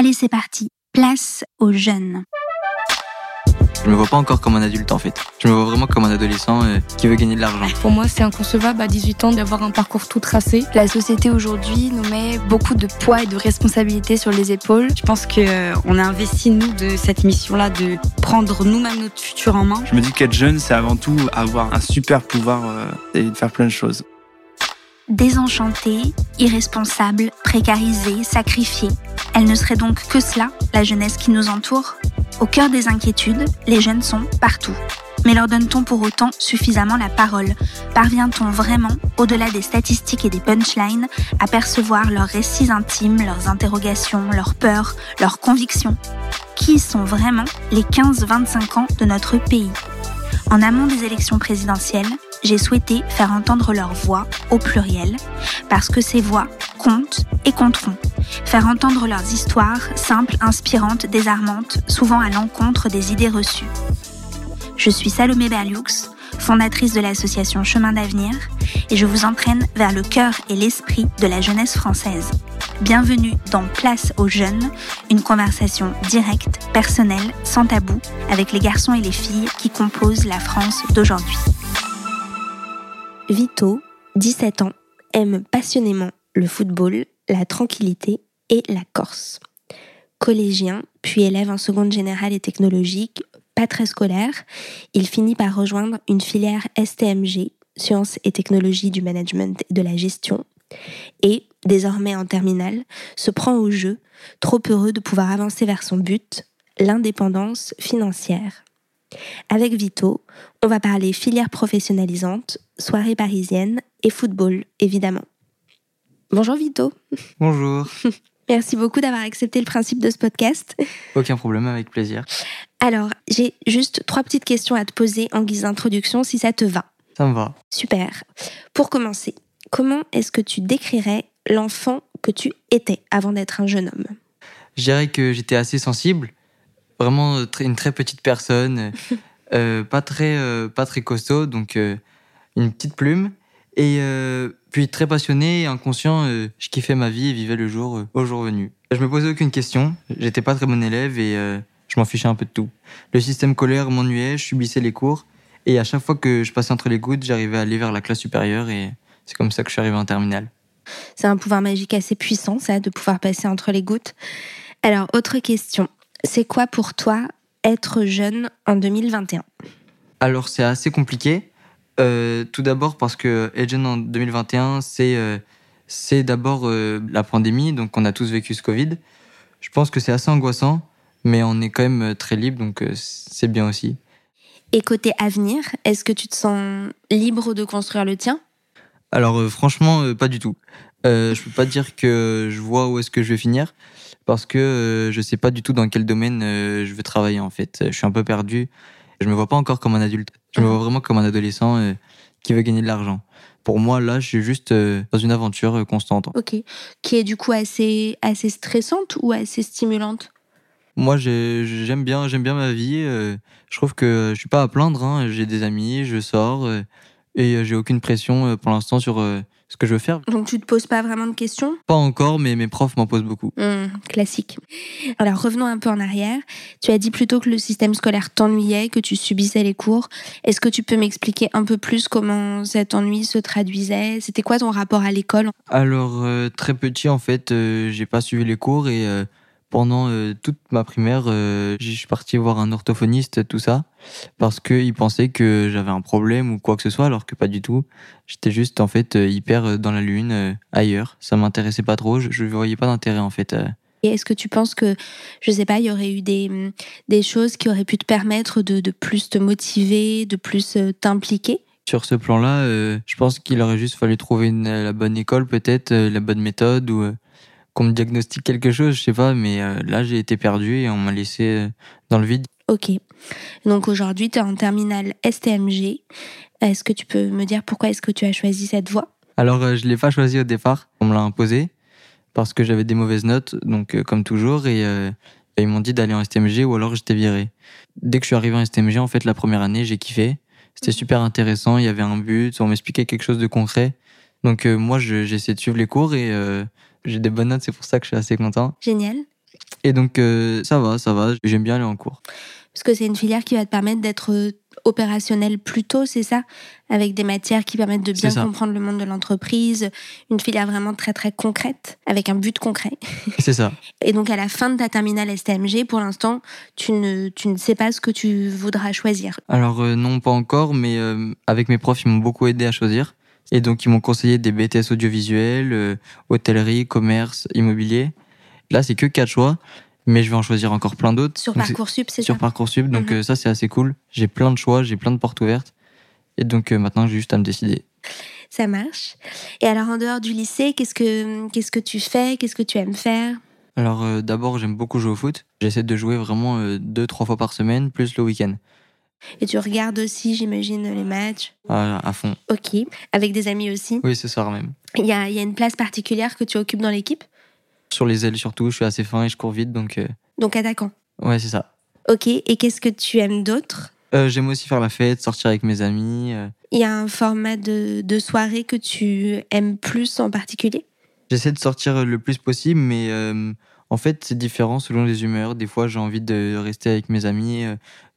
Allez, c'est parti. Place aux jeunes. Je me vois pas encore comme un adulte en fait. Je me vois vraiment comme un adolescent euh, qui veut gagner de l'argent. Pour moi, c'est inconcevable à 18 ans d'avoir un parcours tout tracé. La société aujourd'hui nous met beaucoup de poids et de responsabilités sur les épaules. Je pense qu'on a investi nous de cette mission-là de prendre nous-mêmes notre futur en main. Je me dis qu'être jeune, c'est avant tout avoir un super pouvoir euh, et de faire plein de choses. Désenchantée, irresponsable, précarisée, sacrifiée. Elle ne serait donc que cela, la jeunesse qui nous entoure? Au cœur des inquiétudes, les jeunes sont partout. Mais leur donne-t-on pour autant suffisamment la parole? Parvient-on vraiment, au-delà des statistiques et des punchlines, à percevoir leurs récits intimes, leurs interrogations, leurs peurs, leurs convictions? Qui sont vraiment les 15-25 ans de notre pays? En amont des élections présidentielles, j'ai souhaité faire entendre leur voix au pluriel, parce que ces voix comptent et compteront. Faire entendre leurs histoires, simples, inspirantes, désarmantes, souvent à l'encontre des idées reçues. Je suis Salomé Berlioux, fondatrice de l'association Chemin d'avenir, et je vous entraîne vers le cœur et l'esprit de la jeunesse française. Bienvenue dans Place aux jeunes, une conversation directe, personnelle, sans tabou, avec les garçons et les filles qui composent la France d'aujourd'hui. Vito, 17 ans, aime passionnément le football, la tranquillité et la Corse. Collégien, puis élève en seconde générale et technologique, pas très scolaire, il finit par rejoindre une filière STMG, sciences et technologies du management et de la gestion, et, désormais en terminale, se prend au jeu, trop heureux de pouvoir avancer vers son but, l'indépendance financière. Avec Vito, on va parler filière professionnalisante, soirée parisienne et football, évidemment. Bonjour Vito. Bonjour. Merci beaucoup d'avoir accepté le principe de ce podcast. Aucun problème, avec plaisir. Alors, j'ai juste trois petites questions à te poser en guise d'introduction, si ça te va. Ça me va. Super. Pour commencer, comment est-ce que tu décrirais l'enfant que tu étais avant d'être un jeune homme? Je dirais que j'étais assez sensible, vraiment une très petite personne, euh, pas, très, euh, pas très costaud, donc euh, une petite plume. Et puis très passionné et inconscient, je kiffais ma vie et vivais le jour au jour venu. Je me posais aucune question, j'étais pas très bon élève et je m'en fichais un peu de tout. Le système scolaire m'ennuyait, je subissais les cours et à chaque fois que je passais entre les gouttes, j'arrivais à aller vers la classe supérieure et c'est comme ça que je suis arrivé en terminale. C'est un pouvoir magique assez puissant, ça, de pouvoir passer entre les gouttes. Alors, autre question. C'est quoi pour toi être jeune en 2021 Alors, c'est assez compliqué. Euh, tout d'abord parce que être jeune en 2021, c'est euh, c'est d'abord euh, la pandémie, donc on a tous vécu ce Covid. Je pense que c'est assez angoissant, mais on est quand même très libre, donc c'est bien aussi. Et côté avenir, est-ce que tu te sens libre de construire le tien? Alors franchement, pas du tout. je peux pas dire que je vois où est-ce que je vais finir parce que euh, je sais pas du tout dans quel domaine euh, je veux travailler en fait. Je suis un peu perdu. Je me vois pas encore comme un adulte. Je me vois vraiment comme un adolescent euh, qui veut gagner de l'argent. Pour moi, là, je suis juste dans une aventure constante. Ok. Qui est du coup assez, assez stressante ou assez stimulante? Moi, j'aime bien, j'aime bien ma vie. Je trouve que je suis pas à plaindre. Hein. J'ai des amis, je sors et j'ai aucune pression pour l'instant sur ce que je veux faire. Donc tu te poses pas vraiment de questions? Pas encore, mais mes profs m'en posent beaucoup. Mmh, classique. Alors revenons un peu en arrière. Tu as dit plutôt que le système scolaire t'ennuyait, que tu subissais les cours. Est-ce que tu peux m'expliquer un peu plus comment cet ennui se traduisait? C'était quoi ton rapport à l'école? Alors euh, très petit en fait, euh, j'ai pas suivi les cours et euh, pendant euh, toute ma primaire, euh, je suis parti voir un orthophoniste, tout ça, parce qu'il pensait que j'avais un problème ou quoi que ce soit, alors que pas du tout. J'étais juste en fait euh, hyper dans la lune, ailleurs. Ça m'intéressait pas trop. Je, ne voyais pas d'intérêt en fait. Et est-ce que tu penses que, je sais pas, il y aurait eu des, des choses qui auraient pu te permettre de, de plus te motiver, de plus t'impliquer? Sur ce plan-là, je pense qu'il aurait juste fallu trouver une, la bonne école, peut-être, la bonne méthode, ou qu'on me diagnostique quelque chose, je sais pas, mais euh, là j'ai été perdu et on m'a laissé euh, dans le vide. Ok. Donc aujourd'hui, tu es en terminale STMG. Est-ce que tu peux me dire pourquoi est-ce que tu as choisi cette voie? Alors euh, je l'ai pas choisi au départ, on me l'a imposé parce que j'avais des mauvaises notes, donc comme toujours, et, ils m'ont dit d'aller en STMG ou alors j'étais viré. Dès que je suis arrivé en STMG, en fait, la première année, j'ai kiffé. C'était super intéressant, il y avait un but, on m'expliquait quelque chose de concret. Donc moi, j'ai essayé de suivre les cours et j'ai des bonnes notes, c'est pour ça que je suis assez content. Génial. Et donc, euh, ça va, ça va. J'aime bien aller en cours. Parce que c'est une filière qui va te permettre d'être euh, opérationnel plus tôt, c'est ça? Avec des matières qui permettent de bien comprendre le monde de l'entreprise. Une filière vraiment très, très concrète, avec un but concret. C'est ça. Et donc, à la fin de ta terminale STMG, pour l'instant, tu ne, tu ne sais pas ce que tu voudras choisir. Alors, euh, non, pas encore, mais euh, avec mes profs, ils m'ont beaucoup aidé à choisir. Et donc, ils m'ont conseillé des BTS audiovisuels, euh, hôtellerie, commerce, immobilier. Là, c'est que quatre choix, mais je vais en choisir encore plein d'autres. Sur Donc, Parcoursup, c'est ça sur Parcoursup. Donc Mhm. euh, ça, c'est assez cool. J'ai plein de choix, j'ai plein de portes ouvertes. Et donc euh, maintenant, j'ai juste à me décider. Ça marche. Et alors, en dehors du lycée, qu'est-ce que, qu'est-ce que tu fais? Qu'est-ce que tu aimes faire? Alors d'abord, j'aime beaucoup jouer au foot. J'essaie de jouer vraiment deux, trois fois par semaine, plus le week-end. Et tu regardes aussi, j'imagine, les matchs. À, à fond. Ok. Avec des amis aussi. Oui, ce soir même. Il y a, il y a une place particulière que tu occupes dans l'équipe? Sur les ailes surtout, je suis assez fin et je cours vite. Donc euh, Donc, attaquant. ouais, c'est ça. Ok. Et qu'est-ce que tu aimes d'autre? Euh, j'aime aussi faire la fête, sortir avec mes amis. euh. Il y a un format de, de soirée que tu aimes plus en particulier? J'essaie de sortir le plus possible, mais euh, en fait, c'est différent selon les humeurs. Des fois, j'ai envie de rester avec mes amis,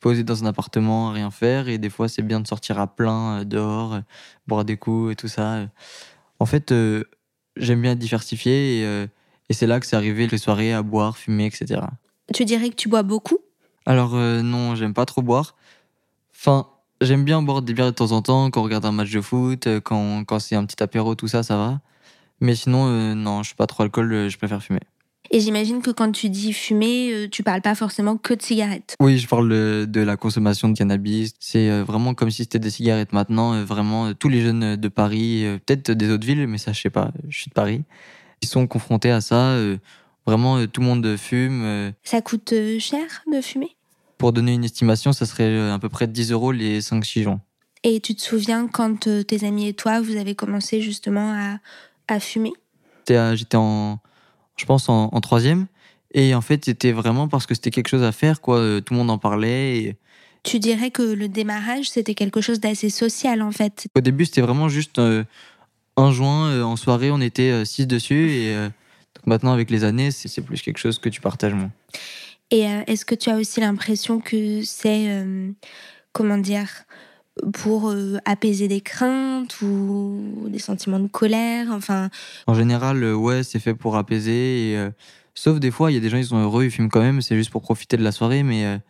poser dans un appartement, rien faire. Et des fois, c'est bien de sortir à plein euh, dehors, euh, boire des coups et tout ça. En fait, euh, j'aime bien diversifier et, et c'est là que c'est arrivé les soirées à boire, fumer, etc. Tu dirais que tu bois beaucoup? Alors, non, j'aime pas trop boire. Enfin, j'aime bien boire des bières de temps en temps quand on regarde un match de foot, quand, quand c'est un petit apéro, tout ça, ça va. Mais sinon, euh, non, je suis pas trop alcool, je préfère fumer. Et j'imagine que quand tu dis fumer, euh, tu parles pas forcément que de cigarettes. Oui, je parle de, de la consommation de cannabis. C'est euh, vraiment comme si c'était des cigarettes maintenant. euh, Vraiment, euh, tous les jeunes euh, de Paris, euh, peut-être des autres villes, mais ça, je sais pas, je suis de Paris, ils sont confrontés à ça. euh, Vraiment, euh, tout le monde fume. euh. Ça coûte euh, cher de fumer? Pour donner une estimation, ça serait euh, à peu près 10 euros les 5-6 joints. Et tu te souviens quand euh, tes amis et toi, vous avez commencé justement à, à fumer? J'étais en, je pense, en, en troisième. Et en fait, c'était vraiment parce que c'était quelque chose à faire, quoi. euh, Tout le monde en parlait. Et Tu dirais que le démarrage, c'était quelque chose d'assez social en fait. au début, c'était vraiment juste euh, un joint. euh, en soirée, on était euh, six dessus. Et euh, donc maintenant, avec les années, c'est plus quelque chose que tu partages moins. Et est-ce que tu as aussi l'impression que c'est, comment dire, pour euh, apaiser des craintes ou des sentiments de colère Enfin, En général, euh, ouais, c'est fait pour apaiser. Et, euh, sauf des fois, il y a des gens, ils sont heureux, ils fument quand même. C'est juste pour profiter de la soirée. Mais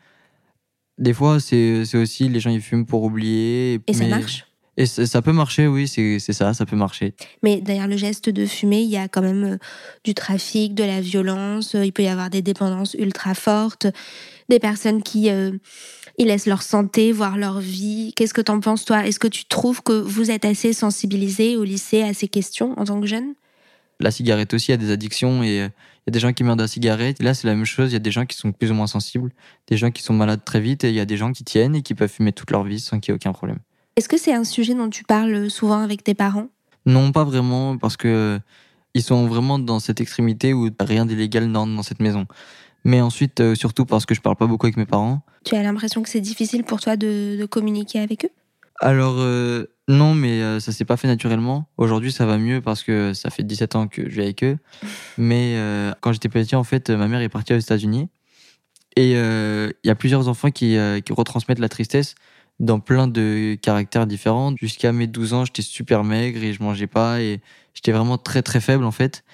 des fois, c'est aussi les gens, ils fument pour oublier. et ça marche? Et ça peut marcher, oui, c'est ça, ça peut marcher. Mais derrière le geste de fumer, il y a quand même euh, du trafic, de la violence, euh, il peut y avoir des dépendances ultra fortes, des personnes qui euh, ils laissent leur santé, voire leur vie. Qu'est-ce que t'en penses toi? Est-ce que tu trouves que vous êtes assez sensibilisé au lycée à ces questions en tant que jeune? La cigarette aussi, il y a des addictions et il y a des gens qui meurent de la cigarette. Et là, c'est la même chose, il y a des gens qui sont plus ou moins sensibles, des gens qui sont malades très vite et il y a des gens qui tiennent et qui peuvent fumer toute leur vie sans qu'il y ait aucun problème. Est-ce que c'est un sujet dont tu parles souvent avec tes parents? Non, pas vraiment, parce que ils sont vraiment dans cette extrémité où rien d'illégal n'entre dans cette maison. Mais ensuite, euh, surtout parce que je parle pas beaucoup avec mes parents. Tu as l'impression que c'est difficile pour toi de, de communiquer avec eux? Alors, euh, non, mais euh, ça s'est pas fait naturellement. Aujourd'hui, ça va mieux parce que ça fait 17 ans que je vis avec eux. Mais euh, quand j'étais petit, en fait, ma mère est partie aux États-Unis. Et il y a plusieurs enfants qui, qui retransmettent la tristesse dans plein de caractères différents. Jusqu'à mes 12 ans, j'étais super maigre et je mangeais pas. Et j'étais vraiment très, très faible, en fait.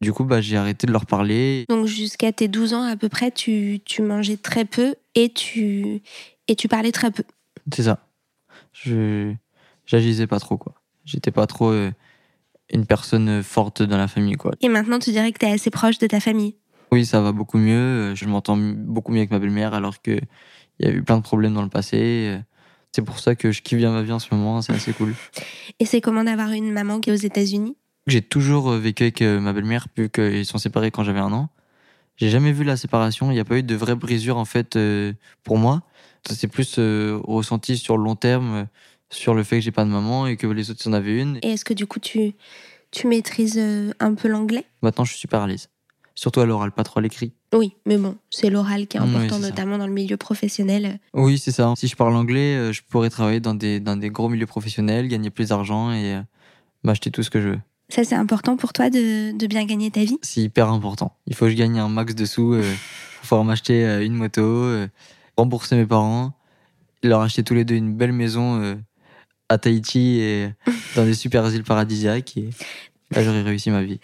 Du coup, bah, j'ai arrêté de leur parler. Donc jusqu'à tes 12 ans à peu près, tu, tu mangeais très peu et tu, et tu parlais très peu. C'est ça. Je j'agissais pas trop quoi. J'étais pas trop euh, une personne forte dans la famille quoi. Et maintenant, tu dirais que tu es assez proche de ta famille. Oui, ça va beaucoup mieux. euh, Je m'entends beaucoup mieux avec ma belle-mère alors que il y a eu plein de problèmes dans le passé. C'est pour ça que je kiffe bien ma vie en ce moment. C'est assez cool. Et c'est comment d'avoir une maman qui est aux États-Unis? J'ai toujours euh, vécu avec euh, ma belle-mère vu qu'ils sont séparés quand j'avais un an. J'ai jamais vu la séparation. Il n'y a pas eu de vraie brisure en fait euh, pour moi. Ça s'est plus euh, ressenti sur le long terme euh, sur le fait que j'ai pas de maman et que les autres en avaient une. Et est-ce que du coup, tu, tu maîtrises un peu l'anglais? Maintenant, je suis super à l'aise. Surtout à l'oral, pas trop à l'écrit. Oui, mais bon, c'est l'oral qui est Oui, important, ça. notamment dans le milieu professionnel. Oui, c'est ça. Si je parle anglais, euh, je pourrais travailler dans des, dans des gros milieux professionnels, gagner plus d'argent et euh, m'acheter tout ce que je veux. Ça, c'est important pour toi de, de bien gagner ta vie? C'est hyper important. Il faut que je gagne un max de sous euh, pour pouvoir m'acheter euh, une moto, euh, rembourser mes parents, leur acheter tous les deux une belle maison à Tahiti et dans des super îles paradisiaques. Et là, j'aurais réussi ma vie.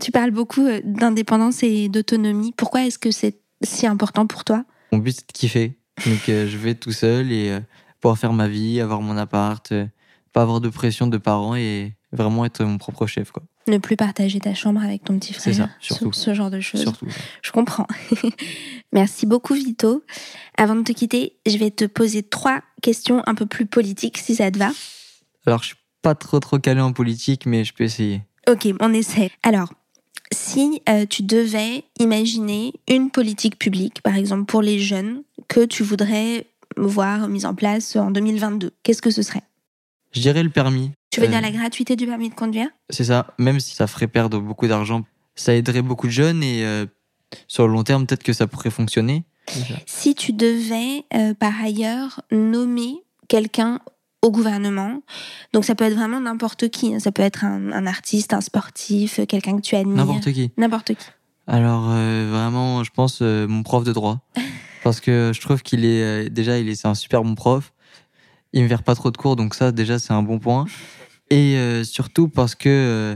Tu parles beaucoup euh, d'indépendance et d'autonomie. Pourquoi est-ce que c'est si important pour toi? Mon but, c'est de kiffer. Donc, euh, je vais tout seul et euh, pouvoir faire ma vie, avoir mon appart, euh, pas avoir de pression de parents et vraiment être mon propre chef. Quoi. Ne plus partager ta chambre avec ton petit frère. C'est ça, ce- surtout. Ce, genre de choses. Surtout. Je comprends. Merci beaucoup, Vito. Avant de te quitter, je vais te poser trois questions un peu plus politiques, si ça te va. Alors, je suis pas trop trop calé en politique, mais je peux essayer. Ok, on essaie. Alors, si euh, tu devais imaginer une politique publique, par exemple pour les jeunes, que tu voudrais voir mise en place en 2022, qu'est-ce que ce serait? Je dirais le permis. Tu veux Euh, dire la gratuité du permis de conduire? C'est ça, même si ça ferait perdre beaucoup d'argent, ça aiderait beaucoup de jeunes et euh, sur le long terme, peut-être que ça pourrait fonctionner. Si tu devais, euh, par ailleurs, nommer quelqu'un au gouvernement, donc ça peut être vraiment n'importe qui, hein. ça peut être un, un artiste, un sportif, euh, quelqu'un que tu admires. N'importe qui. N'importe qui. Alors euh, vraiment, je pense euh, mon prof de droit, parce que je trouve qu'il est euh, déjà, il est, c'est un super bon prof. Il me verra pas trop de cours, donc ça déjà c'est un bon point. Et surtout parce que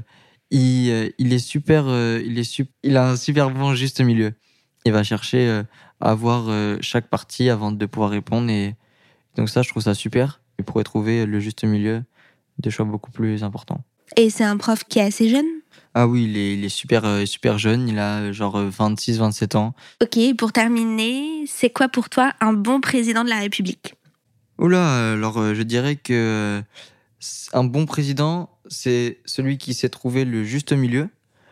il, il est super, il est sup- il a un super bon juste milieu. Il va chercher à voir chaque partie avant de pouvoir répondre et donc ça je trouve ça super. Il pourrait trouver le juste milieu, des choix beaucoup plus importants. Et c'est un prof qui est assez jeune? Ah oui, il est, il est super, euh, super jeune, il a euh, genre 26-27 ans. Ok, pour terminer, c'est quoi pour toi un bon président de la République? Oula, alors euh, je dirais que euh, un bon président, c'est celui qui sait trouver le juste milieu,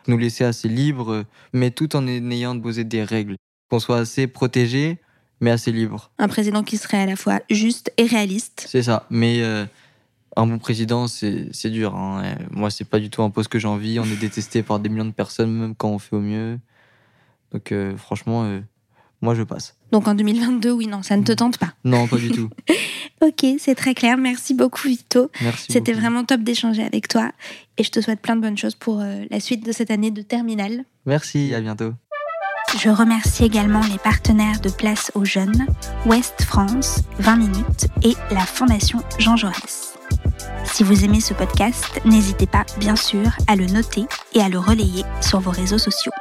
nous laisser assez libres, euh, mais tout en ayant posé des règles. Qu'on soit assez protégé, mais assez libre. Un président qui serait à la fois juste et réaliste C'est ça. Mais euh, un bon président, c'est dur. hein. Moi, c'est pas du tout un poste que j'ai envie. On est détesté par des millions de personnes, même quand on fait au mieux. Donc, euh, franchement, euh, moi, je passe. Donc en 2022, oui, non, ça ne te tente pas. Non, pas du tout. Ok, c'est très clair. Merci beaucoup, Vito. Merci. C'était vraiment top d'échanger avec toi. Et je te souhaite plein de bonnes choses pour la suite de cette année de terminale. Merci, à bientôt. Je remercie également les partenaires de Place aux Jeunes, Ouest France, 20 minutes et la Fondation Jean Jaurès. Si vous aimez ce podcast, n'hésitez pas, bien sûr, à le noter et à le relayer sur vos réseaux sociaux.